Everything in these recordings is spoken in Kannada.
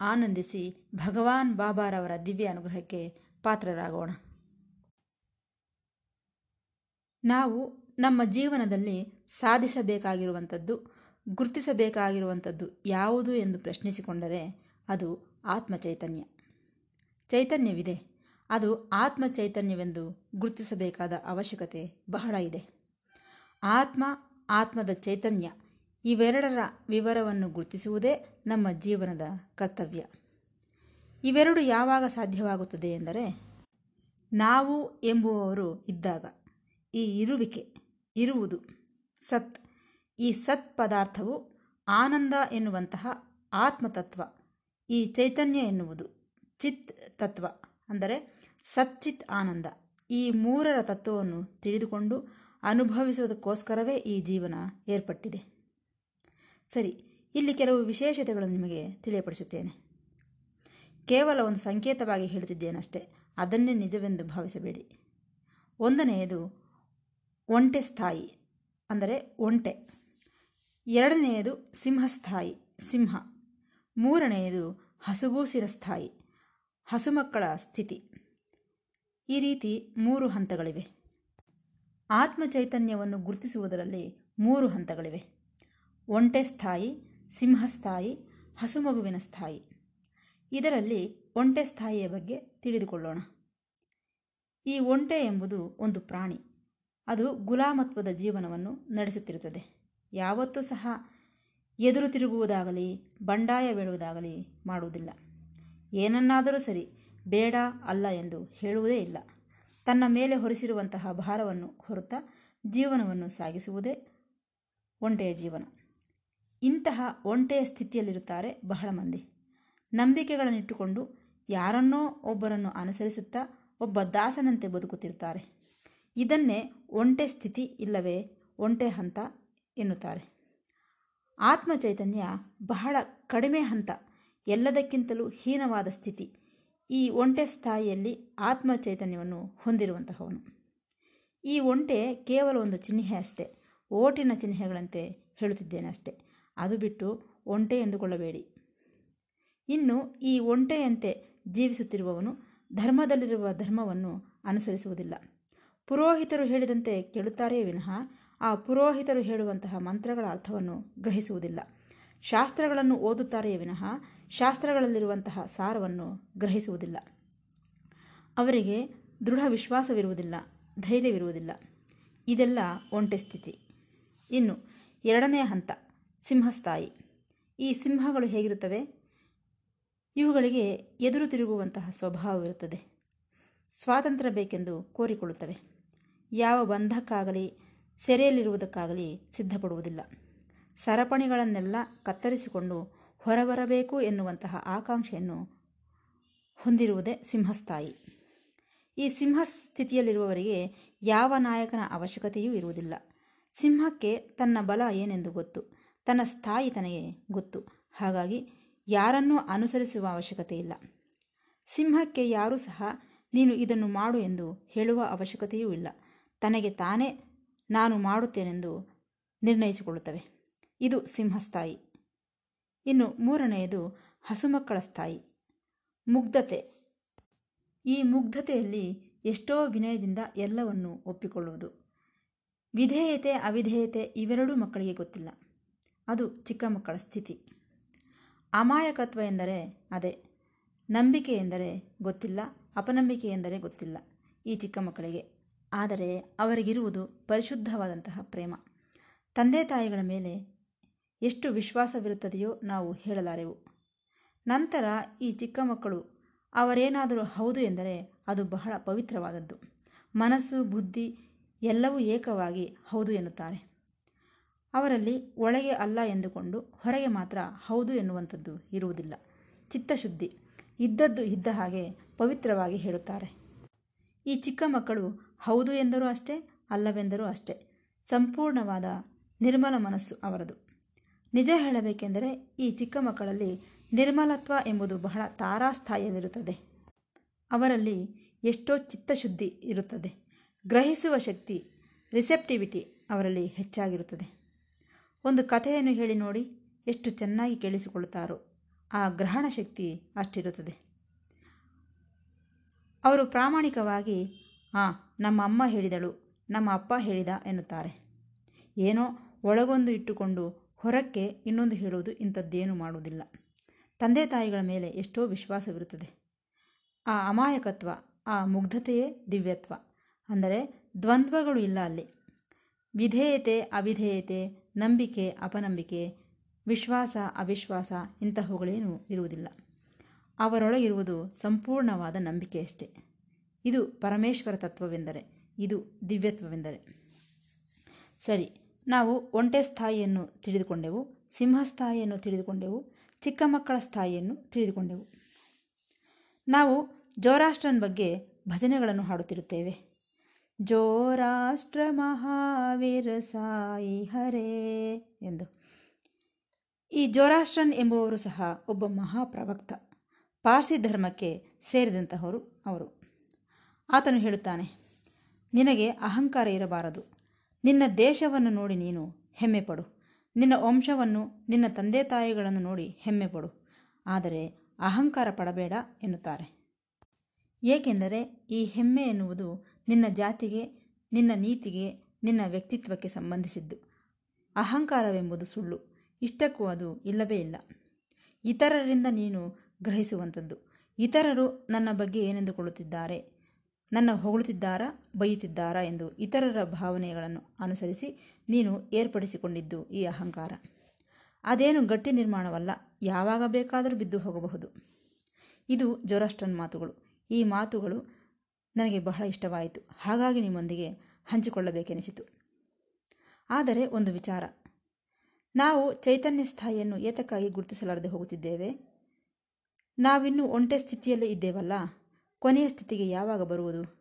ಆನಂದಿಸಿ ಭಗವಾನ್ ಬಾಬಾರವರ ದಿವ್ಯ ಅನುಗ್ರಹಕ್ಕೆ ಪಾತ್ರರಾಗೋಣ. ನಾವು ನಮ್ಮ ಜೀವನದಲ್ಲಿ ಸಾಧಿಸಬೇಕಾಗಿರುವಂಥದ್ದು, ಗುರುತಿಸಬೇಕಾಗಿರುವಂಥದ್ದು ಯಾವುದು ಎಂದು ಪ್ರಶ್ನಿಸಿಕೊಂಡರೆ ಅದು ಆತ್ಮ ಚೈತನ್ಯ ಚೈತನ್ಯವಿದೆ. ಅದು ಆತ್ಮ ಚೈತನ್ಯವೆಂದು ಗುರುತಿಸಬೇಕಾದ ಅವಶ್ಯಕತೆ ಬಹಳ ಇದೆ. ಆತ್ಮ, ಆತ್ಮದ ಚೈತನ್ಯ ಇವೆರಡರ ವಿವರವನ್ನು ಗುರುತಿಸುವುದೇ ನಮ್ಮ ಜೀವನದ ಕರ್ತವ್ಯ. ಇವೆರಡು ಯಾವಾಗ ಸಾಧ್ಯವಾಗುತ್ತದೆ ಎಂದರೆ, ನಾವು ಎಂಬುವವರು ಇದ್ದಾಗ. ಈ ಇರುವಿಕೆ, ಇರುವುದು ಸತ್. ಈ ಸತ್ ಪದಾರ್ಥವು ಆನಂದ ಎನ್ನುವಂತಹ ಆತ್ಮತತ್ವ. ಈ ಚೈತನ್ಯ ಎನ್ನುವುದು ಚಿತ್ ತತ್ವ. ಅಂದರೆ ಸಚ್ಚಿತ್ ಆನಂದ. ಈ ಮೂರರ ತತ್ವವನ್ನು ತಿಳಿದುಕೊಂಡು ಅನುಭವಿಸುವುದಕ್ಕೋಸ್ಕರವೇ ಈ ಜೀವನ ಏರ್ಪಟ್ಟಿದೆ. ಸರಿ ಇಲ್ಲಿ ಕೆಲವು ವಿಶೇಷತೆಗಳನ್ನು ನಿಮಗೆ ತಿಳಿಯಪಡಿಸುತ್ತೇನೆ. ಕೇವಲ ಒಂದು ಸಂಕೇತವಾಗಿ ಹೇಳುತ್ತಿದ್ದೇನಷ್ಟೇ, ಅದನ್ನೇ ನಿಜವೆಂದು ಭಾವಿಸಬೇಡಿ. ಒಂದನೆಯದು, ಒಂಟೆ ಸ್ಥಾಯಿ, ಅಂದರೆ ಒಂಟೆ. ಎರಡನೆಯದು ಸಿಂಹಸ್ಥಾಯಿ ಸಿಂಹ. ಮೂರನೆಯದು ಹಸುಗೂಸಿನ ಸ್ಥಾಯಿ, ಹಸುಮಕ್ಕಳ ಸ್ಥಿತಿ. ಈ ರೀತಿ ಮೂರು ಹಂತಗಳಿವೆ. ಆತ್ಮಚೈತನ್ಯವನ್ನು ಗುರುತಿಸುವುದರಲ್ಲಿ ಮೂರು ಹಂತಗಳಿವೆ. ಒಂಟೆ ಸ್ಥಾಯಿ ಸಿಂಹಸ್ಥಾಯಿ, ಹಸುಮಗುವಿನ ಸ್ಥಾಯಿ. ಇದರಲ್ಲಿ ಒಂಟೆ ಸ್ಥಾಯಿಯ ಬಗ್ಗೆ ತಿಳಿದುಕೊಳ್ಳೋಣ. ಈ ಒಂಟೆ ಎಂಬುದು ಒಂದು ಪ್ರಾಣಿ. ಅದು ಗುಲಾಮತ್ವದ ಜೀವನವನ್ನು ನಡೆಸುತ್ತಿರುತ್ತದೆ. ಯಾವತ್ತೂ ಸಹ ಎದುರು ತಿರುಗುವುದಾಗಲಿ, ಬಂಡಾಯ ಬೀಳುವುದಾಗಲಿ ಮಾಡುವುದಿಲ್ಲ. ಏನನ್ನಾದರೂ ಸರಿ ಬೇಡ, ಅಲ್ಲ ಎಂದು ಹೇಳುವುದೇ ಇಲ್ಲ. ತನ್ನ ಮೇಲೆ ಹೊರಿಸಿರುವಂತಹ ಭಾರವನ್ನು ಹೊರುತ್ತಾ ಜೀವನವನ್ನು ಸಾಗಿಸುವುದೇ ಒಂಟೆಯ ಜೀವನ. ಇಂತಹ ಒಂಟೆಯ ಸ್ಥಿತಿಯಲ್ಲಿರುತ್ತಾರೆ ಬಹಳ ಮಂದಿ. ನಂಬಿಕೆಗಳನ್ನಿಟ್ಟುಕೊಂಡು ಯಾರನ್ನೋ ಒಬ್ಬರನ್ನು ಅನುಸರಿಸುತ್ತಾ ಒಬ್ಬ ದಾಸನಂತೆ ಬದುಕುತ್ತಿರುತ್ತಾರೆ. ಇದನ್ನೇ ಒಂಟೆ ಸ್ಥಿತಿ ಇಲ್ಲವೇ ಒಂಟೆ ಹಂತ ಎನ್ನುತ್ತಾರೆ. ಆತ್ಮ ಚೈತನ್ಯ ಬಹಳ ಕಡಿಮೆ ಹಂತ, ಎಲ್ಲದಕ್ಕಿಂತಲೂ ಹೀನವಾದ ಸ್ಥಿತಿ, ಈ ಒಂಟೆ ಸ್ಥಾಯಿಯಲ್ಲಿ ಆತ್ಮ ಚೈತನ್ಯವನ್ನು ಹೊಂದಿರುವಂತಹವನು. ಈ ಒಂಟೆ ಕೇವಲ ಒಂದು ಚಿಹ್ನೆ ಅಷ್ಟೇ ಓಟಿನ ಚಿಹ್ನೆಗಳಂತೆ ಹೇಳುತ್ತಿದ್ದೇನೆ ಅಷ್ಟೇ. ಅದು ಬಿಟ್ಟು ಒಂಟೆ ಎಂದುಕೊಳ್ಳಬೇಡಿ. ಇನ್ನು ಈ ಒಂಟೆಯಂತೆ ಜೀವಿಸುತ್ತಿರುವವನು ಧರ್ಮದಲ್ಲಿರುವ ಧರ್ಮವನ್ನು ಅನುಸರಿಸುವುದಿಲ್ಲ. ಪುರೋಹಿತರು ಹೇಳಿದಂತೆ ಕೇಳುತ್ತಾರೆಯೇ ವಿನಃ, ಆ ಪುರೋಹಿತರು ಹೇಳುವಂತಹ ಮಂತ್ರಗಳ ಅರ್ಥವನ್ನು ಗ್ರಹಿಸುವುದಿಲ್ಲ. ಶಾಸ್ತ್ರಗಳನ್ನು ಓದುತ್ತಾರೆಯೇ ವಿನಃ, ಶಾಸ್ತ್ರಗಳಲ್ಲಿರುವಂತಹ ಸಾರವನ್ನು ಗ್ರಹಿಸುವುದಿಲ್ಲ. ಅವರಿಗೆ ದೃಢ ವಿಶ್ವಾಸವಿರುವುದಿಲ್ಲ ಧೈರ್ಯವಿರುವುದಿಲ್ಲ. ಇದೆಲ್ಲ ಒಂಟೆ ಸ್ಥಿತಿ. ಇನ್ನು ಎರಡನೇ ಹಂತ. ಸಿಂಹಸ್ಥಾಯಿ. ಈ ಸಿಂಹಗಳು ಹೇಗಿರುತ್ತವೆ? ಇವುಗಳಿಗೆ ಎದುರು ತಿರುಗುವಂತಹ ಸ್ವಭಾವವಿರುತ್ತದೆ. ಸ್ವಾತಂತ್ರ್ಯ ಬೇಕೆಂದು ಕೋರಿಕೊಳ್ಳುತ್ತವೆ. ಯಾವ ಬಂಧಕ್ಕಾಗಲಿ, ಸೆರೆಯಲ್ಲಿರುವುದಕ್ಕಾಗಲಿ ಸಿದ್ಧಪಡುವುದಿಲ್ಲ. ಸರಪಣಿಗಳನ್ನೆಲ್ಲ ಕತ್ತರಿಸಿಕೊಂಡು ಹೊರಬರಬೇಕು ಎನ್ನುವಂತಹ ಆಕಾಂಕ್ಷೆಯನ್ನು ಹೊಂದಿರುವುದೇ ಸಿಂಹಸ್ಥಾಯಿ. ಈ ಸಿಂಹ ಸ್ಥಿತಿಯಲ್ಲಿರುವವರಿಗೆ ಯಾವ ನಾಯಕನ ಅವಶ್ಯಕತೆಯೂ ಇರುವುದಿಲ್ಲ. ಸಿಂಹಕ್ಕೆ ತನ್ನ ಬಲ ಏನೆಂದು ಗೊತ್ತು. ತನ್ನ ಸ್ಥಾಯಿ ತನಗೆ ಗೊತ್ತು. ಹಾಗಾಗಿ ಯಾರನ್ನೂ ಅನುಸರಿಸುವ ಅವಶ್ಯಕತೆ ಇಲ್ಲ. ಸಿಂಹಕ್ಕೆ ಯಾರೂ ಸಹ ನೀನು ಇದನ್ನು ಮಾಡು ಎಂದು ಹೇಳುವ ಅವಶ್ಯಕತೆಯೂ ಇಲ್ಲ. ತನಗೆ ತಾನೇ ನಾನು ಮಾಡುತ್ತೇನೆಂದು ನಿರ್ಣಯಿಸಿಕೊಳ್ಳುತ್ತವೆ. ಇದು ಸಿಂಹಸ್ಥಾಯಿ. ಇನ್ನು ಮೂರನೆಯದು ಹಸುಮಕ್ಕಳ ಸ್ಥಾಯಿ. ಮುಗ್ಧತೆ. ಈ ಮುಗ್ಧತೆಯಲ್ಲಿ ಎಷ್ಟೋ ವಿನಯದಿಂದ ಎಲ್ಲವನ್ನು ಒಪ್ಪಿಕೊಳ್ಳುವುದು. ವಿಧೇಯತೆ, ಅವಿಧೇಯತೆ ಇವೆರಡೂ ಮಕ್ಕಳಿಗೆ ಗೊತ್ತಿಲ್ಲ. ಅದು ಚಿಕ್ಕ ಮಕ್ಕಳ ಸ್ಥಿತಿ. ಅಮಾಯಕತ್ವ ಎಂದರೆ ಅದೇ. ನಂಬಿಕೆ ಎಂದರೆ ಗೊತ್ತಿಲ್ಲ, ಅಪನಂಬಿಕೆ ಎಂದರೆ ಗೊತ್ತಿಲ್ಲ ಈ ಚಿಕ್ಕ ಮಕ್ಕಳಿಗೆ. ಆದರೆ ಅವರಿಗಿರುವುದು ಪರಿಶುದ್ಧವಾದಂತಹ ಪ್ರೇಮ. ತಂದೆ ತಾಯಿಗಳ ಮೇಲೆ ಎಷ್ಟು ವಿಶ್ವಾಸವಿರುತ್ತದೆಯೋ ನಾವು ಹೇಳಲಾರೆವು. ನಂತರ ಈ ಚಿಕ್ಕ ಮಕ್ಕಳು ಅವರೇನಾದರೂ ಹೌದು ಎಂದರೆ ಅದು ಬಹಳ ಪವಿತ್ರವಾದದ್ದು. ಮನಸ್ಸು, ಬುದ್ಧಿ ಎಲ್ಲವೂ ಏಕವಾಗಿ ಹೌದು ಎನ್ನುತ್ತಾರೆ. ಅವರಲ್ಲಿ ಒಳಗೆ ಅಲ್ಲ ಎಂದುಕೊಂಡು ಹೊರಗೆ ಮಾತ್ರ ಹೌದು ಎನ್ನುವಂಥದ್ದು ಇರುವುದಿಲ್ಲ. ಚಿತ್ತಶುದ್ಧಿ. ಇದ್ದದ್ದು ಇದ್ದ ಹಾಗೆ ಪವಿತ್ರವಾಗಿ ಹೇಳುತ್ತಾರೆ. ಈ ಚಿಕ್ಕ ಮಕ್ಕಳು ಹೌದು ಎಂದರೂ ಅಷ್ಟೇ, ಅಲ್ಲವೆಂದರೂ ಅಷ್ಟೇ. ಸಂಪೂರ್ಣವಾದ ನಿರ್ಮಲ ಮನಸ್ಸು ಅವರದು. ನಿಜ ಹೇಳಬೇಕೆಂದರೆ ಈ ಚಿಕ್ಕ ಮಕ್ಕಳಲ್ಲಿ ನಿರ್ಮಲತ್ವ ಎಂಬುದು ಬಹಳ ತಾರಾಸ್ಥಾಯಿಯಲ್ಲಿರುತ್ತದೆ ಅವರಲ್ಲಿ ಎಷ್ಟೋ ಚಿತ್ತಶುದ್ಧಿ ಇರುತ್ತದೆ. ಗ್ರಹಿಸುವ ಶಕ್ತಿ ರಿಸೆಪ್ಟಿವಿಟಿ ಅವರಲ್ಲಿ ಹೆಚ್ಚಾಗಿರುತ್ತದೆ. ಒಂದು ಕಥೆಯನ್ನು ಹೇಳಿ ನೋಡಿ ಎಷ್ಟು ಚೆನ್ನಾಗಿ ಕೇಳಿಸಿಕೊಳ್ಳುತ್ತಾರೋ ಆ ಗ್ರಹಣ ಶಕ್ತಿ ಅಷ್ಟಿರುತ್ತದೆ. ಅವರು ಪ್ರಾಮಾಣಿಕವಾಗಿ, ಆ, ನಮ್ಮ ಅಮ್ಮ ಹೇಳಿದಳು, ನಮ್ಮ ಅಪ್ಪ ಹೇಳಿದ ಎನ್ನುತ್ತಾರೆ. ಏನೋ ಒಳಗೊಂದು ಇಟ್ಟುಕೊಂಡು ಹೊರಕ್ಕೆ ಇನ್ನೊಂದು ಹೇಳುವುದು ಇಂಥದ್ದೇನು ಮಾಡುವುದಿಲ್ಲ. ತಂದೆ ತಾಯಿಗಳ ಮೇಲೆ ಎಷ್ಟೋ ವಿಶ್ವಾಸವಿರುತ್ತದೆ. ಆ ಅಮಾಯಕತ್ವ, ಆ ಮುಗ್ಧತೆಯೇ ದಿವ್ಯತ್ವ. ಅಂದರೆ ದ್ವಂದ್ವಗಳು ಇಲ್ಲ ಅಲ್ಲಿ. ವಿಧೇಯತೆ, ಅವಿಧೇಯತೆ ನಂಬಿಕೆ, ಅಪನಂಬಿಕೆ, ವಿಶ್ವಾಸ, ಅವಿಶ್ವಾಸ ಇಂತಹವುಗಳೇನೂ ಇರುವುದಿಲ್ಲ. ಅವರೊಳಗಿರುವುದು ಸಂಪೂರ್ಣವಾದ ನಂಬಿಕೆಯಷ್ಟೇ. ಇದು ಪರಮೇಶ್ವರ ತತ್ವವೆಂದರೆ, ಇದು ದಿವ್ಯತ್ವವೆಂದರೆ. ಸರಿ, ನಾವು ಒಂಟೆ ಸ್ಥಾಯಿಯನ್ನು ತಿಳಿದುಕೊಂಡೆವು, ಸಿಂಹಸ್ಥಾಯಿಯನ್ನು ತಿಳಿದುಕೊಂಡೆವು, ಚಿಕ್ಕ ಮಕ್ಕಳ ಸ್ಥಾಯಿಯನ್ನು ತಿಳಿದುಕೊಂಡೆವು. ನಾವು ಜೋರಾಷ್ಟ್ರನ್ ಬಗ್ಗೆ ಭಜನೆಗಳನ್ನು ಹಾಡುತ್ತಿರುತ್ತೇವೆ. ಜೋರಾಷ್ಟ್ರ ಮಹಾವೀರ ಸಾಯಿ ಹರೇ ಎಂದು. ಈ ಜೋರಾಷ್ಟ್ರನ್ ಎಂಬುವರು ಸಹ ಒಬ್ಬ ಮಹಾಪ್ರವಕ್ತ. ಪಾರ್ಸಿ ಧರ್ಮಕ್ಕೆ ಸೇರಿದಂತಹವರು ಅವರು. ಆತನು ಹೇಳುತ್ತಾನೆ, ನಿನಗೆ ಅಹಂಕಾರ ಇರಬಾರದು. ನಿನ್ನ ದೇಶವನ್ನು ನೋಡಿ ನೀನು ಹೆಮ್ಮೆಪಡು ನಿನ್ನ ವಂಶವನ್ನು, ನಿನ್ನ ತಂದೆ ತಾಯಿಗಳನ್ನು ನೋಡಿ ಹೆಮ್ಮೆಪಡು ಆದರೆ ಅಹಂಕಾರ ಪಡಬೇಡ ಎನ್ನುತ್ತಾರೆ. ಏಕೆಂದರೆ ಈ ಹೆಮ್ಮೆ ಎನ್ನುವುದು ನಿನ್ನ ಜಾತಿಗೆ, ನಿನ್ನ ನೀತಿಗೆ, ನಿನ್ನ ವ್ಯಕ್ತಿತ್ವಕ್ಕೆ ಸಂಬಂಧಿಸಿದ್ದು. ಅಹಂಕಾರವೆಂಬುದು ಸುಳ್ಳು. ಇಷ್ಟಕ್ಕೂ ಅದು ಇಲ್ಲವೇ ಇಲ್ಲ. ಇತರರಿಂದ ನೀನು ಗ್ರಹಿಸುವಂಥದ್ದು. ಇತರರು ನನ್ನ ಬಗ್ಗೆ ಏನೆಂದುಕೊಳ್ಳುತ್ತಿದ್ದಾರೆ? ನನ್ನ ಹೊಗಳುತ್ತಿದ್ದಾರಾ, ಬೈಯುತ್ತಿದ್ದಾರಾ ಎಂದು ಇತರರ ಭಾವನೆಗಳನ್ನು ಅನುಸರಿಸಿ ನೀನು ಏರ್ಪಡಿಸಿಕೊಂಡಿದ್ದು ಈ ಅಹಂಕಾರ. ಅದೇನು ಗಟ್ಟಿ ನಿರ್ಮಾಣವಲ್ಲ, ಯಾವಾಗ ಬೇಕಾದರೂ ಬಿದ್ದು ಹೋಗಬಹುದು. ಇದು ಜೊರಾಸ್ಟ್ರನ್ ಮಾತುಗಳು. ಈ ಮಾತುಗಳು ನನಗೆ ಬಹಳ ಇಷ್ಟವಾಯಿತು. ಹಾಗಾಗಿ ನಿಮ್ಮೊಂದಿಗೆ ಹಂಚಿಕೊಳ್ಳಬೇಕೆನಿಸಿತು. ಆದರೆ ಒಂದು ವಿಚಾರ. ನಾವು ಚೈತನ್ಯ ಸ್ಥಾಯಿಯನ್ನು ಏತಕ್ಕಾಗಿ ಗುರುತಿಸಲಾರದೆ ಹೋಗುತ್ತಿದ್ದೇವೆ? ನಾವಿನ್ನೂ ಒಂಟೆ ಸ್ಥಿತಿಯಲ್ಲೇ ಇದ್ದೇವಲ್ಲ? ಕೊನೆಯ ಸ್ಥಿತಿಗೆ ಯಾವಾಗ ಬರುವುದು?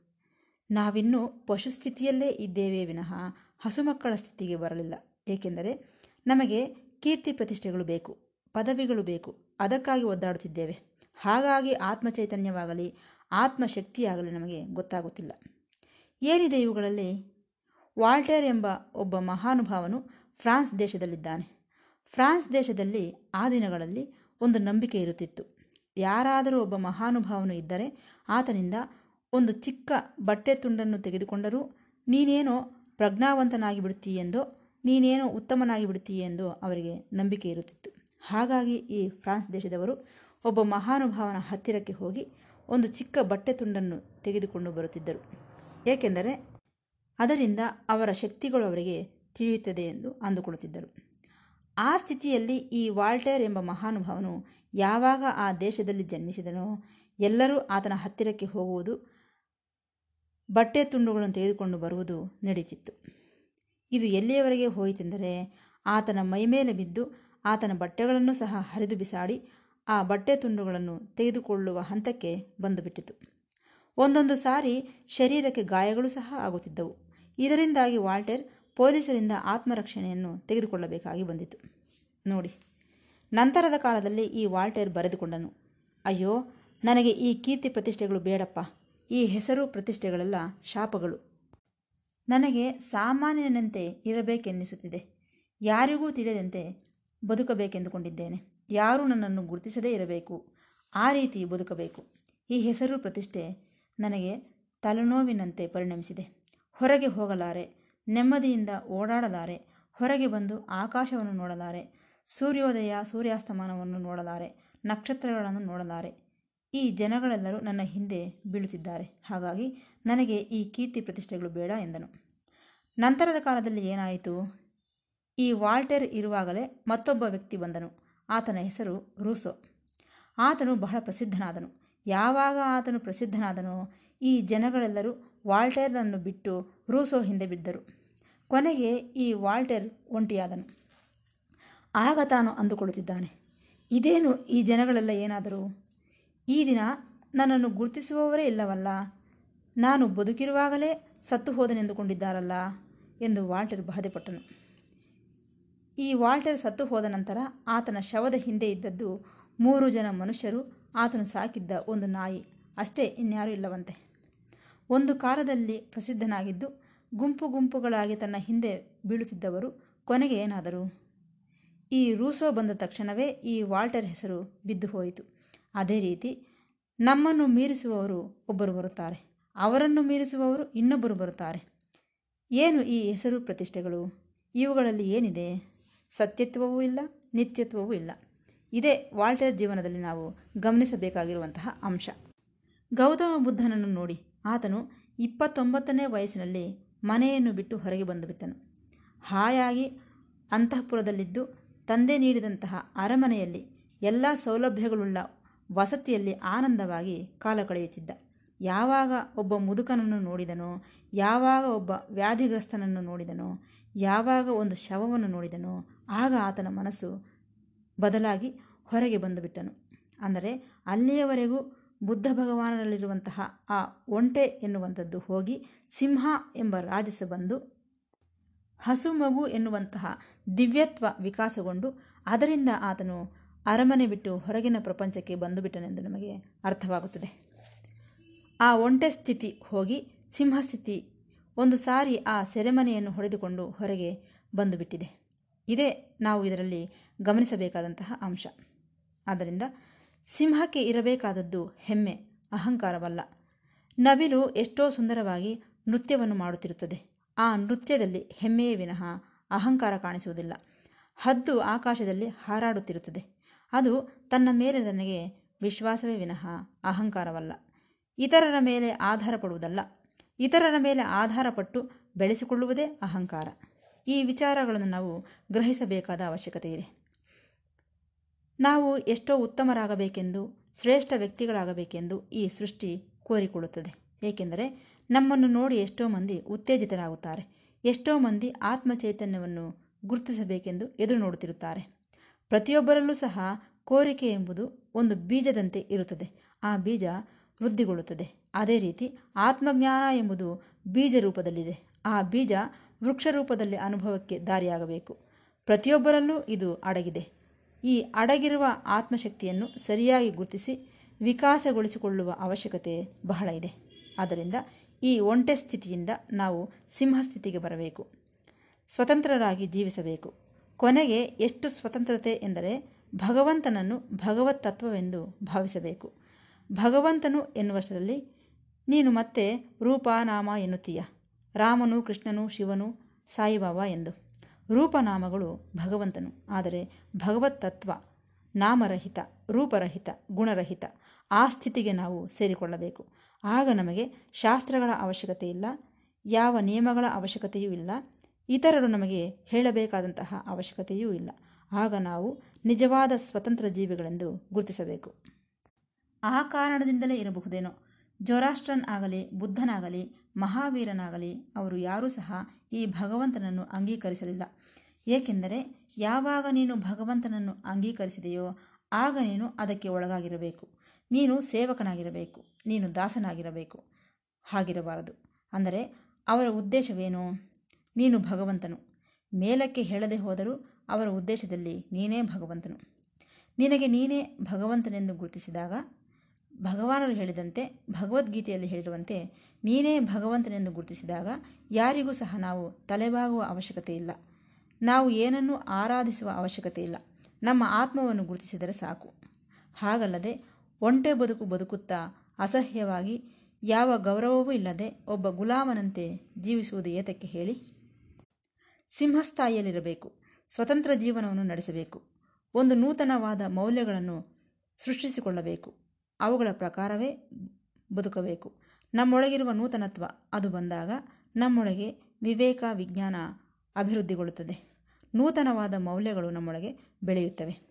ನಾವಿನ್ನೂ ಪಶು ಸ್ಥಿತಿಯಲ್ಲೇ ಇದ್ದೇವೆ ವಿನಃ ಹಸುಮಕ್ಕಳ ಸ್ಥಿತಿಗೆ ಬರಲಿಲ್ಲ. ಏಕೆಂದರೆ ನಮಗೆ ಕೀರ್ತಿ ಪ್ರತಿಷ್ಠೆಗಳು ಬೇಕು, ಪದವಿಗಳು ಬೇಕು, ಅದಕ್ಕಾಗಿ ಒದ್ದಾಡುತ್ತಿದ್ದೇವೆ. ಹಾಗಾಗಿ ಆತ್ಮಚೈತನ್ಯವಾಗಲಿ ಆತ್ಮಶಕ್ತಿಯಾಗಲಿ ನಮಗೆ ಗೊತ್ತಾಗುತ್ತಿಲ್ಲ. ಏನಿದೆ ಇವುಗಳಲ್ಲಿ? ವಾಲ್ಟೇರ್ ಎಂಬ ಒಬ್ಬ ಮಹಾನುಭಾವನು ಫ್ರಾನ್ಸ್ ದೇಶದಲ್ಲಿದ್ದಾನೆ. ಫ್ರಾನ್ಸ್ ದೇಶದಲ್ಲಿ ಆ ದಿನಗಳಲ್ಲಿ ಒಂದು ನಂಬಿಕೆ ಇರುತ್ತಿತ್ತು. ಯಾರಾದರೂ ಒಬ್ಬ ಮಹಾನುಭಾವನು ಇದ್ದರೆ ಆತನಿಂದ ಒಂದು ಚಿಕ್ಕ ಬಟ್ಟೆ ತುಂಡನ್ನು ತೆಗೆದುಕೊಂಡರೂ, ನೀನೇನೋ ಪ್ರಜ್ಞಾವಂತನಾಗಿ ಬಿಡ್ತೀಯೆಂದೋ ನೀನೇನೋ ಉತ್ತಮನಾಗಿ ಬಿಡುತ್ತೀಯೆಂದೋ ಅವರಿಗೆ ನಂಬಿಕೆ ಇರುತ್ತಿತ್ತು. ಹಾಗಾಗಿ ಈ ಫ್ರಾನ್ಸ್ ದೇಶದವರು ಒಬ್ಬ ಮಹಾನುಭಾವನ ಹತ್ತಿರಕ್ಕೆ ಹೋಗಿ ಒಂದು ಚಿಕ್ಕ ಬಟ್ಟೆ ತುಂಡನ್ನು ತೆಗೆದುಕೊಂಡು ಬರುತ್ತಿದ್ದರು. ಏಕೆಂದರೆ ಅದರಿಂದ ಅವರ ಶಕ್ತಿಗಳು ಅವರಿಗೆ ತಿಳಿಯುತ್ತದೆ ಎಂದು ಅಂದುಕೊಳ್ಳುತ್ತಿದ್ದರು. ಆ ಸ್ಥಿತಿಯಲ್ಲಿ ಈ ವಾಲ್ಟೇರ್ ಎಂಬ ಮಹಾನುಭಾವನು ಯಾವಾಗ ಆ ದೇಶದಲ್ಲಿ ಜನ್ಮಿಸಿದನೋ ಎಲ್ಲರೂ ಆತನ ಹತ್ತಿರಕ್ಕೆ ಹೋಗುವುದು, ಬಟ್ಟೆ ತುಂಡುಗಳನ್ನು ತೆಗೆದುಕೊಂಡು ಬರುವುದು ನಡೀತಿತ್ತು ಇದು ಎಲ್ಲಿಯವರೆಗೆ ಹೋಯಿತೆಂದರೆ ಆತನ ಮೈಮೇಲೆ ಬಿದ್ದು ಆತನ ಬಟ್ಟೆಗಳನ್ನು ಸಹ ಹರಿದು ಬಿಸಾಡಿ ಆ ಬಟ್ಟೆ ತುಂಡುಗಳನ್ನು ತೆಗೆದುಕೊಳ್ಳುವ ಹಂತಕ್ಕೆ ಬಂದುಬಿಟ್ಟಿತು. ಒಂದೊಂದು ಸಾರಿ ಶರೀರಕ್ಕೆ ಗಾಯಗಳು ಸಹ ಆಗುತ್ತಿದ್ದವು. ಇದರಿಂದಾಗಿ ವಾಲ್ಟೇರ್ ಪೊಲೀಸರಿಂದ ಆತ್ಮರಕ್ಷಣೆಯನ್ನು ತೆಗೆದುಕೊಳ್ಳಬೇಕಾಗಿ ಬಂದಿತು. ನೋಡಿ, ನಂತರದ ಕಾಲದಲ್ಲಿ ಈ ವಾಲ್ಟೇರ್ ಬರೆದುಕೊಂಡನು. ಅಯ್ಯೋ, ನನಗೆ ಈ ಕೀರ್ತಿ ಪ್ರತಿಷ್ಠೆಗಳು ಬೇಡಪ್ಪ. ಈ ಹೆಸರು ಪ್ರತಿಷ್ಠೆಗಳೆಲ್ಲ ಶಾಪಗಳು. ನನಗೆ ಸಾಮಾನ್ಯನಂತೆ ಇರಬೇಕೆನ್ನಿಸುತ್ತಿದೆ. ಯಾರಿಗೂ ತಿಳಿಯದಂತೆ ಬದುಕಬೇಕೆಂದುಕೊಂಡಿದ್ದೇನೆ. ಯಾರೂ ನನ್ನನ್ನು ಗುರುತಿಸದೇ ಇರಬೇಕು. ಆ ರೀತಿ ಬದುಕಬೇಕು. ಈ ಹೆಸರು ಪ್ರತಿಷ್ಠೆ ನನಗೆ ತಲೆನೋವಿನಂತೆ ಪರಿಣಮಿಸಿದೆ. ಹೊರಗೆ ಹೋಗಲಾರೆ, ನೆಮ್ಮದಿಯಿಂದ ಓಡಾಡಲಾರೆ, ಹೊರಗೆ ಬಂದು ಆಕಾಶವನ್ನು ನೋಡಲಾರೆ, ಸೂರ್ಯೋದಯ, ಸೂರ್ಯಾಸ್ತಮಾನವನ್ನು ನೋಡಲಾರೆ, ನಕ್ಷತ್ರಗಳನ್ನು ನೋಡಲಾರೆ. ಈ ಜನಗಳೆಲ್ಲರೂ ನನ್ನ ಹಿಂದೆ ಬೀಳುತ್ತಿದ್ದಾರೆ. ಹಾಗಾಗಿ ನನಗೆ ಈ ಕೀರ್ತಿ ಪ್ರತಿಷ್ಠೆಗಳು ಬೇಡ ಎಂದನು. ನಂತರದ ಕಾಲದಲ್ಲಿ ಏನಾಯಿತು? ಈ ವಾಲ್ಟೇರ್ ಇರುವಾಗಲೇ ಮತ್ತೊಬ್ಬ ವ್ಯಕ್ತಿ ಬಂದನು. ಆತನ ಹೆಸರು ರೂಸೋ. ಆತನು ಬಹಳ ಪ್ರಸಿದ್ಧನಾದನು. ಯಾವಾಗ ಆತನು ಪ್ರಸಿದ್ಧನಾದನೋ ಈ ಜನಗಳೆಲ್ಲರೂ ವಾಲ್ಟೇರ್ನನ್ನು ಬಿಟ್ಟು ರೂಸೋ ಹಿಂದೆ ಬಿದ್ದರು. ಕೊನೆಗೆ ಈ ವಾಲ್ಟೇರ್ ಒಂಟಿಯಾದನು. ಆಗ ತಾನು ಅಂದುಕೊಳ್ಳುತ್ತಿದ್ದಾನೆ, ಇದೇನು ಈ ಜನಗಳೆಲ್ಲ ಏನಾದರೂ? ಈ ದಿನ ನನ್ನನ್ನು ಗುರುತಿಸುವವರೇ ಇಲ್ಲವಲ್ಲ? ನಾನು ಬದುಕಿರುವಾಗಲೇ ಸತ್ತು ಹೋದನೆಂದುಕೊಂಡಿದ್ದಾರಲ್ಲ? ಎಂದು ವಾಲ್ಟರ್ ಬಾಧೆಪಟ್ಟನು. ಈ ವಾಲ್ಟರ್ ಸತ್ತು ಹೋದ ನಂತರ ಆತನ ಶವದ ಹಿಂದೆ ಇದ್ದದ್ದು ಮೂರು ಜನ ಮನುಷ್ಯರು ಆತನು ಸಾಕಿದ್ದ ಒಂದು ನಾಯಿ. ಅಷ್ಟೇ ಇನ್ಯಾರೂ ಇಲ್ಲವಂತೆ. ಒಂದು ಕಾಲದಲ್ಲಿ ಪ್ರಸಿದ್ಧನಾಗಿದ್ದು ಗುಂಪು ಗುಂಪುಗಳಾಗಿ ತನ್ನ ಹಿಂದೆ ಬೀಳುತ್ತಿದ್ದವರು ಕೊನೆಗೆ ಏನಾದರೂ? ಈ ರೂಸೋ ಬಂದ ತಕ್ಷಣವೇ ಈ ವಾಲ್ಟರ್ ಹೆಸರು ಬಿದ್ದು ಹೋಯಿತು. ಅದೇ ರೀತಿ ನಮ್ಮನ್ನು ಮೀರಿಸುವವರು ಒಬ್ಬರು ಬರುತ್ತಾರೆ. ಅವರನ್ನು ಮೀರಿಸುವವರು ಇನ್ನೊಬ್ಬರು ಬರುತ್ತಾರೆ. ಏನು ಈ ಹೆಸರು ಪ್ರತಿಷ್ಠೆಗಳು? ಇವುಗಳಲ್ಲಿ ಏನಿದೆ? ಸತ್ಯತ್ವವೂ ಇಲ್ಲ, ನಿತ್ಯತ್ವವೂ ಇಲ್ಲ. ಇದೇ ವಾಲ್ಟರ್ ಜೀವನದಲ್ಲಿ ನಾವು ಗಮನಿಸಬೇಕಾಗಿರುವಂತಹ ಅಂಶ. ಗೌತಮ ಬುದ್ಧನನ್ನು ನೋಡಿ, ಆತನು ಇಪ್ಪತ್ತೊಂಬತ್ತನೇ ವಯಸ್ಸಿನಲ್ಲಿ ಮನೆಯನ್ನು ಬಿಟ್ಟು ಹೊರಗೆ ಬಂದುಬಿಟ್ಟನು. ಹಾಯಾಗಿ ಅಂತಃಪುರದಲ್ಲಿದ್ದು, ತಂದೆ ನೀಡಿದಂತಹ ಅರಮನೆಯಲ್ಲಿ ಎಲ್ಲ ಸೌಲಭ್ಯಗಳುಳ್ಳ ವಸತಿಯಲ್ಲಿ ಆನಂದವಾಗಿ ಕಾಲ ಕಳೆಯುತ್ತಿದ್ದ. ಯಾವಾಗ ಒಬ್ಬ ಮುದುಕನನ್ನು ನೋಡಿದನೋ, ಯಾವಾಗ ಒಬ್ಬ ವ್ಯಾಧಿಗ್ರಸ್ತನನ್ನು ನೋಡಿದನೋ, ಯಾವಾಗ ಒಂದು ಶವವನ್ನು ನೋಡಿದನೋ, ಆಗ ಆತನ ಮನಸ್ಸು ಬದಲಾಗಿ ಹೊರಗೆ ಬಂದುಬಿಟ್ಟನು. ಅಂದರೆ ಅಲ್ಲಿಯವರೆಗೂ ಬುದ್ಧ ಭಗವಾನರಲ್ಲಿರುವಂತಹ ಆ ಒಂಟೆ ಎನ್ನುವಂಥದ್ದು ಹೋಗಿ ಸಿಂಹ ಎಂಬ ರಾಜಸ ಬಂದು ಹಸು ಮಗು ಎನ್ನುವಂತಹ ದಿವ್ಯತ್ವ ವಿಕಾಸಗೊಂಡು ಅದರಿಂದ ಆತನು ಅರಮನೆ ಬಿಟ್ಟು ಹೊರಗಿನ ಪ್ರಪಂಚಕ್ಕೆ ಬಂದುಬಿಟ್ಟನೆಂದು ನಮಗೆ ಅರ್ಥವಾಗುತ್ತದೆ. ಆ ಒಂಟೆ ಸ್ಥಿತಿ ಹೋಗಿ ಸಿಂಹಸ್ಥಿತಿ ಒಂದು ಸಾರಿ ಆ ಸೆರೆಮನೆಯನ್ನು ಹೊಡೆದುಕೊಂಡು ಹೊರಗೆ ಬಂದುಬಿಟ್ಟಿದೆ. ಇದೇ ನಾವು ಇದರಲ್ಲಿ ಗಮನಿಸಬೇಕಾದಂತಹ ಅಂಶ. ಆದ್ದರಿಂದ ಸಿಂಹಕ್ಕೆ ಇರಬೇಕಾದದ್ದು ಹೆಮ್ಮೆ, ಅಹಂಕಾರವಲ್ಲ. ನವಿಲು ಎಷ್ಟೋ ಸುಂದರವಾಗಿ ನೃತ್ಯವನ್ನು ಮಾಡುತ್ತಿರುತ್ತದೆ. ಆ ನೃತ್ಯದಲ್ಲಿ ಹೆಮ್ಮೆಯೇ ವಿನಃ ಅಹಂಕಾರ ಕಾಣಿಸುವುದಿಲ್ಲ. ಹದ್ದು ಆಕಾಶದಲ್ಲಿ ಹಾರಾಡುತ್ತಿರುತ್ತದೆ. ಅದು ತನ್ನ ಮೇಲೆ ನನಗೆ ವಿಶ್ವಾಸವೇ ವಿನಃ ಅಹಂಕಾರವಲ್ಲ. ಇತರರ ಮೇಲೆ ಆಧಾರ ಪಡುವುದಲ್ಲ ಇತರರ ಮೇಲೆ ಆಧಾರಪಟ್ಟು ಬೆಳೆಸಿಕೊಳ್ಳುವುದೇ ಅಹಂಕಾರ. ಈ ವಿಚಾರಗಳನ್ನು ನಾವು ಗ್ರಹಿಸಬೇಕಾದ ಅವಶ್ಯಕತೆ ಇದೆ. ನಾವು ಎಷ್ಟೋ ಉತ್ತಮರಾಗಬೇಕೆಂದು, ಶ್ರೇಷ್ಠ ವ್ಯಕ್ತಿಗಳಾಗಬೇಕೆಂದು ಈ ಸೃಷ್ಟಿ ಕೋರಿಕೊಳ್ಳುತ್ತದೆ. ಏಕೆಂದರೆ ನಮ್ಮನ್ನು ನೋಡಿ ಎಷ್ಟೋ ಮಂದಿ ಉತ್ತೇಜಿತರಾಗುತ್ತಾರೆ. ಎಷ್ಟೋ ಮಂದಿ ಆತ್ಮಚೈತನ್ಯವನ್ನು ಗುರುತಿಸಬೇಕೆಂದು ಎದುರು ನೋಡುತ್ತಿರುತ್ತಾರೆ ಪ್ರತಿಯೊಬ್ಬರಲ್ಲೂ ಸಹ ಕೋರಿಕೆ ಎಂಬುದು ಒಂದು ಬೀಜದಂತೆ ಇರುತ್ತದೆ. ಆ ಬೀಜ ವೃದ್ಧಿಗೊಳ್ಳುತ್ತದೆ. ಅದೇ ರೀತಿ ಆತ್ಮಜ್ಞಾನ ಎಂಬುದು ಬೀಜ ರೂಪದಲ್ಲಿದೆ. ಆ ಬೀಜ ವೃಕ್ಷ ರೂಪದಲ್ಲಿ ಅನುಭವಕ್ಕೆ ದಾರಿಯಾಗಬೇಕು. ಪ್ರತಿಯೊಬ್ಬರಲ್ಲೂ ಇದು ಅಡಗಿದೆ. ಈ ಅಡಗಿರುವ ಆತ್ಮಶಕ್ತಿಯನ್ನು ಸರಿಯಾಗಿ ಗುರುತಿಸಿ ವಿಕಾಸಗೊಳಿಸಿಕೊಳ್ಳುವ ಅವಶ್ಯಕತೆ ಬಹಳ ಇದೆ. ಆದ್ದರಿಂದ ಈ ಒಂಟೆ ಸ್ಥಿತಿಯಿಂದ ನಾವು ಸಿಂಹಸ್ಥಿತಿಗೆ ಬರಬೇಕು. ಸ್ವತಂತ್ರರಾಗಿ ಜೀವಿಸಬೇಕು. ಕೊನೆಗೆ ಎಷ್ಟು ಸ್ವತಂತ್ರತೆ ಎಂದರೆ ಭಗವಂತನನ್ನು ಭಗವತ್ ತತ್ವವೆಂದು ಭಾವಿಸಬೇಕು. ಭಗವಂತನು ಎನ್ನುವಷ್ಟರಲ್ಲಿ ನೀನು ಮತ್ತೆ ರೂಪ ನಾಮ ಎನ್ನುತ್ತೀಯ. ರಾಮನು, ಕೃಷ್ಣನು, ಶಿವನು, ಸಾಯಿಬಾಬಾ ಎಂದು. ರೂಪನಾಮಗಳು ಭಗವಂತನು. ಆದರೆ ಭಗವತ್ ತತ್ವ ನಾಮರಹಿತ, ರೂಪರಹಿತ, ಗುಣರಹಿತ ಆ ಸ್ಥಿತಿಗೆ ನಾವು ಸೇರಿಕೊಳ್ಳಬೇಕು. ಆಗ ನಮಗೆ ಶಾಸ್ತ್ರಗಳ ಅವಶ್ಯಕತೆ ಇಲ್ಲ, ಯಾವ ನಿಯಮಗಳ ಅವಶ್ಯಕತೆಯೂ ಇಲ್ಲ, ಇತರರು ನಮಗೆ ಹೇಳಬೇಕಾದಂತಹ ಅವಶ್ಯಕತೆಯೂ ಇಲ್ಲ. ಆಗ ನಾವು ನಿಜವಾದ ಸ್ವತಂತ್ರ ಜೀವಿಗಳೆಂದು ಗುರುತಿಸಬೇಕು. ಆ ಕಾರಣದಿಂದಲೇ ಇರಬಹುದೇನೋ. ಜೊರಾಸ್ಟ್ರನ್ ಆಗಲಿ, ಬುದ್ಧನಾಗಲಿ, ಮಹಾವೀರನಾಗಲಿ ಅವರು ಯಾರೂ ಸಹ ಈ ಭಗವಂತನನ್ನು ಅಂಗೀಕರಿಸಲಿಲ್ಲ. ಏಕೆಂದರೆ ಯಾವಾಗ ನೀನು ಭಗವಂತನನ್ನು ಅಂಗೀಕರಿಸಿದೆಯೋ ಆಗ ನೀನು ಅದಕ್ಕೆ ಒಳಗಾಗಿರಬೇಕು. ನೀನು ಸೇವಕನಾಗಿರಬೇಕು, ನೀನು ದಾಸನಾಗಿರಬೇಕು. ಹಾಗಿರಬಾರದು. ಅಂದರೆ ಅವರ ಉದ್ದೇಶವೇನು? ನೀನು ಭಗವಂತನು. ಮೇಲಕ್ಕೆ ಹೇಳದೆ ಹೋದರೂ ಅವರ ಉದ್ದೇಶದಲ್ಲಿ ನೀನೇ ಭಗವಂತನು. ನಿನಗೆ ನೀನೇ ಭಗವಂತನೆಂದು ಗುರುತಿಸಿದಾಗ ಭಗವಾನರು ಹೇಳಿದಂತೆ, ಭಗವದ್ಗೀತೆಯಲ್ಲಿ ಹೇಳಿರುವಂತೆ, ನೀನೇ ಭಗವಂತನೆಂದು ಗುರುತಿಸಿದಾಗ ಯಾರಿಗೂ ಸಹ ನಾವು ತಲೆಬಾಗುವ ಅವಶ್ಯಕತೆ ಇಲ್ಲ. ನಾವು ಏನನ್ನೂ ಆರಾಧಿಸುವ ಅವಶ್ಯಕತೆ ಇಲ್ಲ. ನಮ್ಮ ಆತ್ಮವನ್ನು ಗುರುತಿಸಿದರೆ ಸಾಕು. ಹಾಗಲ್ಲದೆ ಒಂಟೆ ಬದುಕು ಬದುಕುತ್ತಾ ಅಸಹ್ಯವಾಗಿ ಯಾವ ಗೌರವವೂ ಇಲ್ಲದೆ ಒಬ್ಬ ಗುಲಾಮನಂತೆ ಜೀವಿಸುವುದು ಏತಕ್ಕೆ ಹೇಳಿ? ಸಿಂಹಸ್ಥಾಯಿಯಲ್ಲಿರಬೇಕು. ಸ್ವತಂತ್ರ ಜೀವನವನ್ನು ನಡೆಸಬೇಕು. ಒಂದು ನೂತನವಾದ ಮೌಲ್ಯಗಳನ್ನು ಸೃಷ್ಟಿಸಿಕೊಳ್ಳಬೇಕು. ಅವುಗಳ ಪ್ರಕಾರವೇ ಬದುಕಬೇಕು. ನಮ್ಮೊಳಗಿರುವ ನೂತನತ್ವ ಅದು ಬಂದಾಗ ನಮ್ಮೊಳಗೆ ವಿವೇಕ, ವಿಜ್ಞಾನ ಅಭಿವೃದ್ಧಿಗೊಳ್ಳುತ್ತದೆ. ನೂತನವಾದ ಮೌಲ್ಯಗಳು ನಮ್ಮೊಳಗೆ ಬೆಳೆಯುತ್ತವೆ.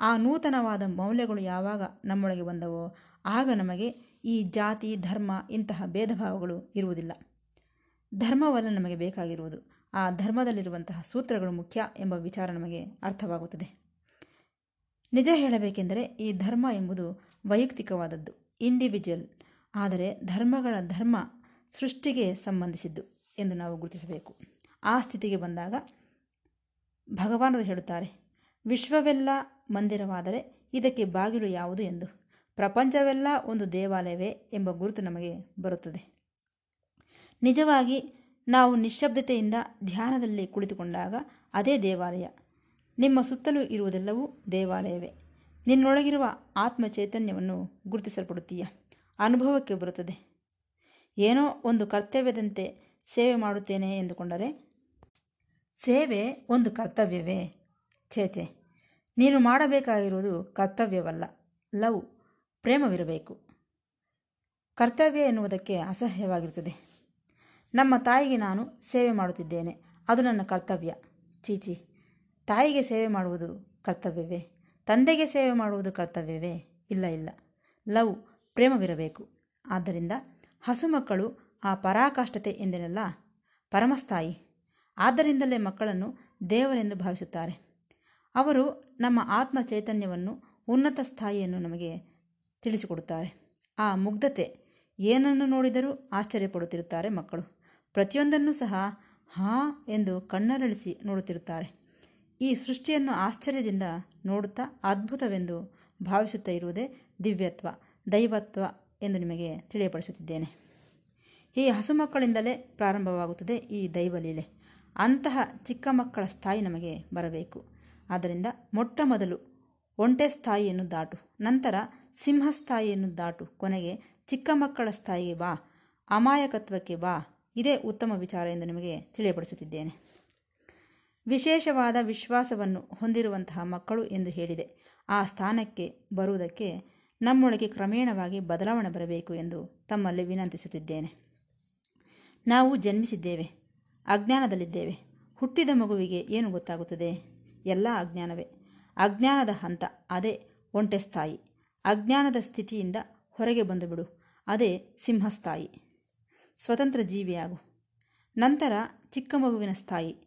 ಆ ನೂತನವಾದ ಮೌಲ್ಯಗಳು ಯಾವಾಗ ನಮ್ಮೊಳಗೆ ಬಂದವೋ ಆಗ ನಮಗೆ ಈ ಜಾತಿ, ಧರ್ಮ ಇಂತಹ ಭೇದ ಭಾವಗಳು ಇರುವುದಿಲ್ಲ. ಧರ್ಮವಲ್ಲ ನಮಗೆ ಬೇಕಾಗಿರುವುದು. ಆ ಧರ್ಮದಲ್ಲಿರುವಂತಹ ಸೂತ್ರಗಳು ಮುಖ್ಯ ಎಂಬ ವಿಚಾರ ನಮಗೆ ಅರ್ಥವಾಗುತ್ತದೆ. ನಿಜ ಹೇಳಬೇಕೆಂದರೆ ಈ ಧರ್ಮ ಎಂಬುದು ವೈಯಕ್ತಿಕವಾದದ್ದು ಇಂಡಿವಿಜುವಲ್ ಆದರೆ ಧರ್ಮಗಳ ಧರ್ಮ ಸೃಷ್ಟಿಗೆ ಸಂಬಂಧಿಸಿದ್ದು ಎಂದು ನಾವು ಗುರುತಿಸಬೇಕು. ಆ ಸ್ಥಿತಿಗೆ ಬಂದಾಗ ಭಗವಾನರು ಹೇಳುತ್ತಾರೆ, ವಿಶ್ವವೆಲ್ಲ ಮಂದಿರವಾದರೆ ಇದಕ್ಕೆ ಬಾಗಿಲು ಯಾವುದು ಎಂದು. ಪ್ರಪಂಚವೆಲ್ಲ ಒಂದು ದೇವಾಲಯವೇ ಎಂಬ ಗುರುತು ನಮಗೆ ಬರುತ್ತದೆ. ನಿಜವಾಗಿ ನಾವು ನಿಶ್ಶಬ್ದತೆಯಿಂದ ಧ್ಯಾನದಲ್ಲಿ ಕುಳಿತುಕೊಂಡಾಗ ಅದೇ ದೇವಾಲಯ ನಿಮ್ಮ ಸುತ್ತಲೂ ಇರುವುದೆಲ್ಲವೂ ದೇವಾಲಯವೇ. ನಿನ್ನೊಳಗಿರುವ ಆತ್ಮ ಚೈತನ್ಯವನ್ನು ಗುರುತಿಸಲ್ಪಡುತ್ತೀಯ. ಅನುಭವಕ್ಕೆ ಬರುತ್ತದೆ. ಏನೋ ಒಂದು ಕರ್ತವ್ಯದಂತೆ ಸೇವೆ ಮಾಡುತ್ತೇನೆ ಎಂದುಕೊಂಡರೆ, ಸೇವೆ ಒಂದು ಕರ್ತವ್ಯವೇ? ಛೇಚೆ ನೀನು ಮಾಡಬೇಕಾಗಿರುವುದು ಕರ್ತವ್ಯವಲ್ಲ. ಲವ್, ಪ್ರೇಮವಿರಬೇಕು. ಕರ್ತವ್ಯ ಎನ್ನುವುದಕ್ಕೆ ಅಸಹ್ಯವಾಗಿರುತ್ತದೆ. ನಮ್ಮ ತಾಯಿಗೆ ನಾನು ಸೇವೆ ಮಾಡುತ್ತಿದ್ದೇನೆ. ಅದು ನನ್ನ ಕರ್ತವ್ಯ. ಚೀಚಿ ತಾಯಿಗೆ ಸೇವೆ ಮಾಡುವುದು ಕರ್ತವ್ಯವೇ? ತಂದೆಗೆ ಸೇವೆ ಮಾಡುವುದು ಕರ್ತವ್ಯವೇ? ಇಲ್ಲ ಇಲ್ಲ. ಲವ್ ಪ್ರೇಮವಿರಬೇಕು. ಆದ್ದರಿಂದ ಹಸು ಮಕ್ಕಳು ಆ ಪರಾಕಾಷ್ಠತೆ ಎಂದೆನಲ್ಲ? ಪರಮಸ್ಥಾಯಿ. ಆದ್ದರಿಂದಲೇ ಮಕ್ಕಳನ್ನು ದೇವರೆಂದು ಭಾವಿಸುತ್ತಾರೆ. ಅವರು ನಮ್ಮ ಆತ್ಮ ಚೈತನ್ಯವನ್ನು ಉನ್ನತ ಸ್ಥಾಯಿಯನ್ನು ನಮಗೆ ತಿಳಿಸಿಕೊಡುತ್ತಾರೆ. ಆ ಮುಗ್ಧತೆ ಏನನ್ನು ನೋಡಿದರೂ ಆಶ್ಚರ್ಯಪಡುತ್ತಿರುತ್ತಾರೆ ಮಕ್ಕಳು. ಪ್ರತಿಯೊಂದನ್ನು ಸಹ ಹಾ ಎಂದು ಕಣ್ಣರಳಿಸಿ ನೋಡುತ್ತಿರುತ್ತಾರೆ. ಈ ಸೃಷ್ಟಿಯನ್ನು ಆಶ್ಚರ್ಯದಿಂದ ನೋಡುತ್ತಾ ಅದ್ಭುತವೆಂದು ಭಾವಿಸುತ್ತಾ ಇರುವುದೇ ದಿವ್ಯತ್ವ, ದೈವತ್ವ ಎಂದು ನಿಮಗೆ ತಿಳಿಯಪಡಿಸುತ್ತಿದ್ದೇನೆ. ಈ ಹಸು ಮಕ್ಕಳಿಂದಲೇ ಪ್ರಾರಂಭವಾಗುತ್ತದೆ ಈ ದೈವಲೀಲೆ. ಅಂತಹ ಚಿಕ್ಕ ಮಕ್ಕಳ ಸ್ಥಾಯಿ ನಮಗೆ ಬರಬೇಕು. ಆದ್ದರಿಂದ ಮೊಟ್ಟ ಮೊದಲು ಒಂಟೆ ಸ್ಥಾಯಿಯನ್ನು ದಾಟು, ನಂತರ ಸಿಂಹಸ್ಥಾಯಿಯನ್ನು ದಾಟು, ಕೊನೆಗೆ ಚಿಕ್ಕ ಮಕ್ಕಳ ಸ್ಥಾಯಿಗೆ ಬಾ, ಅಮಾಯಕತ್ವಕ್ಕೆ ಬಾ, ಇದೇ ಉತ್ತಮ ವಿಚಾರ ಎಂದು ನಿಮಗೆ ತಿಳಿಯಪಡಿಸುತ್ತಿದ್ದೇನೆ. ವಿಶೇಷವಾದ ವಿಶ್ವಾಸವನ್ನು ಹೊಂದಿರುವಂತಹ ಮಕ್ಕಳು ಎಂದು ಹೇಳಿದೆ. ಆ ಸ್ಥಾನಕ್ಕೆ ಬರುವುದಕ್ಕೆ ನಮ್ಮೊಳಗೆ ಕ್ರಮೇಣವಾಗಿ ಬದಲಾವಣೆ ಬರಬೇಕು ಎಂದು ತಮ್ಮಲ್ಲಿ ವಿನಂತಿಸುತ್ತಿದ್ದೇನೆ. ನಾವು ಜನ್ಮಿಸಿದ್ದೇವೆ, ಅಜ್ಞಾನದಲ್ಲಿದ್ದೇವೆ. ಹುಟ್ಟಿದ ಮಗುವಿಗೆ ಏನು ಗೊತ್ತಾಗುತ್ತದೆ? ಎಲ್ಲ ಅಜ್ಞಾನವೇ. ಅಜ್ಞಾನದ ಹಂತ, ಅದೇ ಒಂಟೆ ಸ್ಥಾಯಿ. ಅಜ್ಞಾನದ ಸ್ಥಿತಿಯಿಂದ ಹೊರಗೆ ಬಂದು ಬಿಡು ಅದೇ ಸಿಂಹಸ್ಥಾಯಿ. ಸ್ವತಂತ್ರ ಜೀವಿಯಾಗು. ನಂತರ ಚಿಕ್ಕ ಮಗುವಿನ ಸ್ಥಾಯಿ.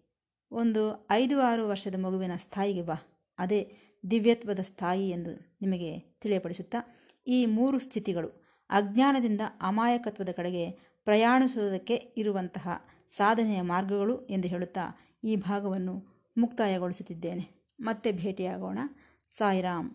ಒಂದು ಐದು ಆರು ವರ್ಷದ ಮಗುವಿನ ಸ್ಥಾಯಿಗೆ ಬಾ. ಅದೇ ದಿವ್ಯತ್ವದ ಸ್ಥಾಯಿ ಎಂದು ನಿಮಗೆ ತಿಳಿಯಪಡಿಸುತ್ತಾ, ಈ ಮೂರು ಸ್ಥಿತಿಗಳು ಅಜ್ಞಾನದಿಂದ ಅಮಾಯಕತ್ವದ ಕಡೆಗೆ ಪ್ರಯಾಣಿಸುವುದಕ್ಕೆ ಇರುವಂತಹ ಸಾಧನೆಯ ಮಾರ್ಗಗಳು ಎಂದು ಹೇಳುತ್ತಾ ಈ ಭಾಗವನ್ನು ಮುಕ್ತಾಯಗೊಳಿಸುತ್ತಿದ್ದೇನೆ. ಮತ್ತೆ ಭೇಟಿಯಾಗೋಣ. ಸಾಯಿರಾಮ್.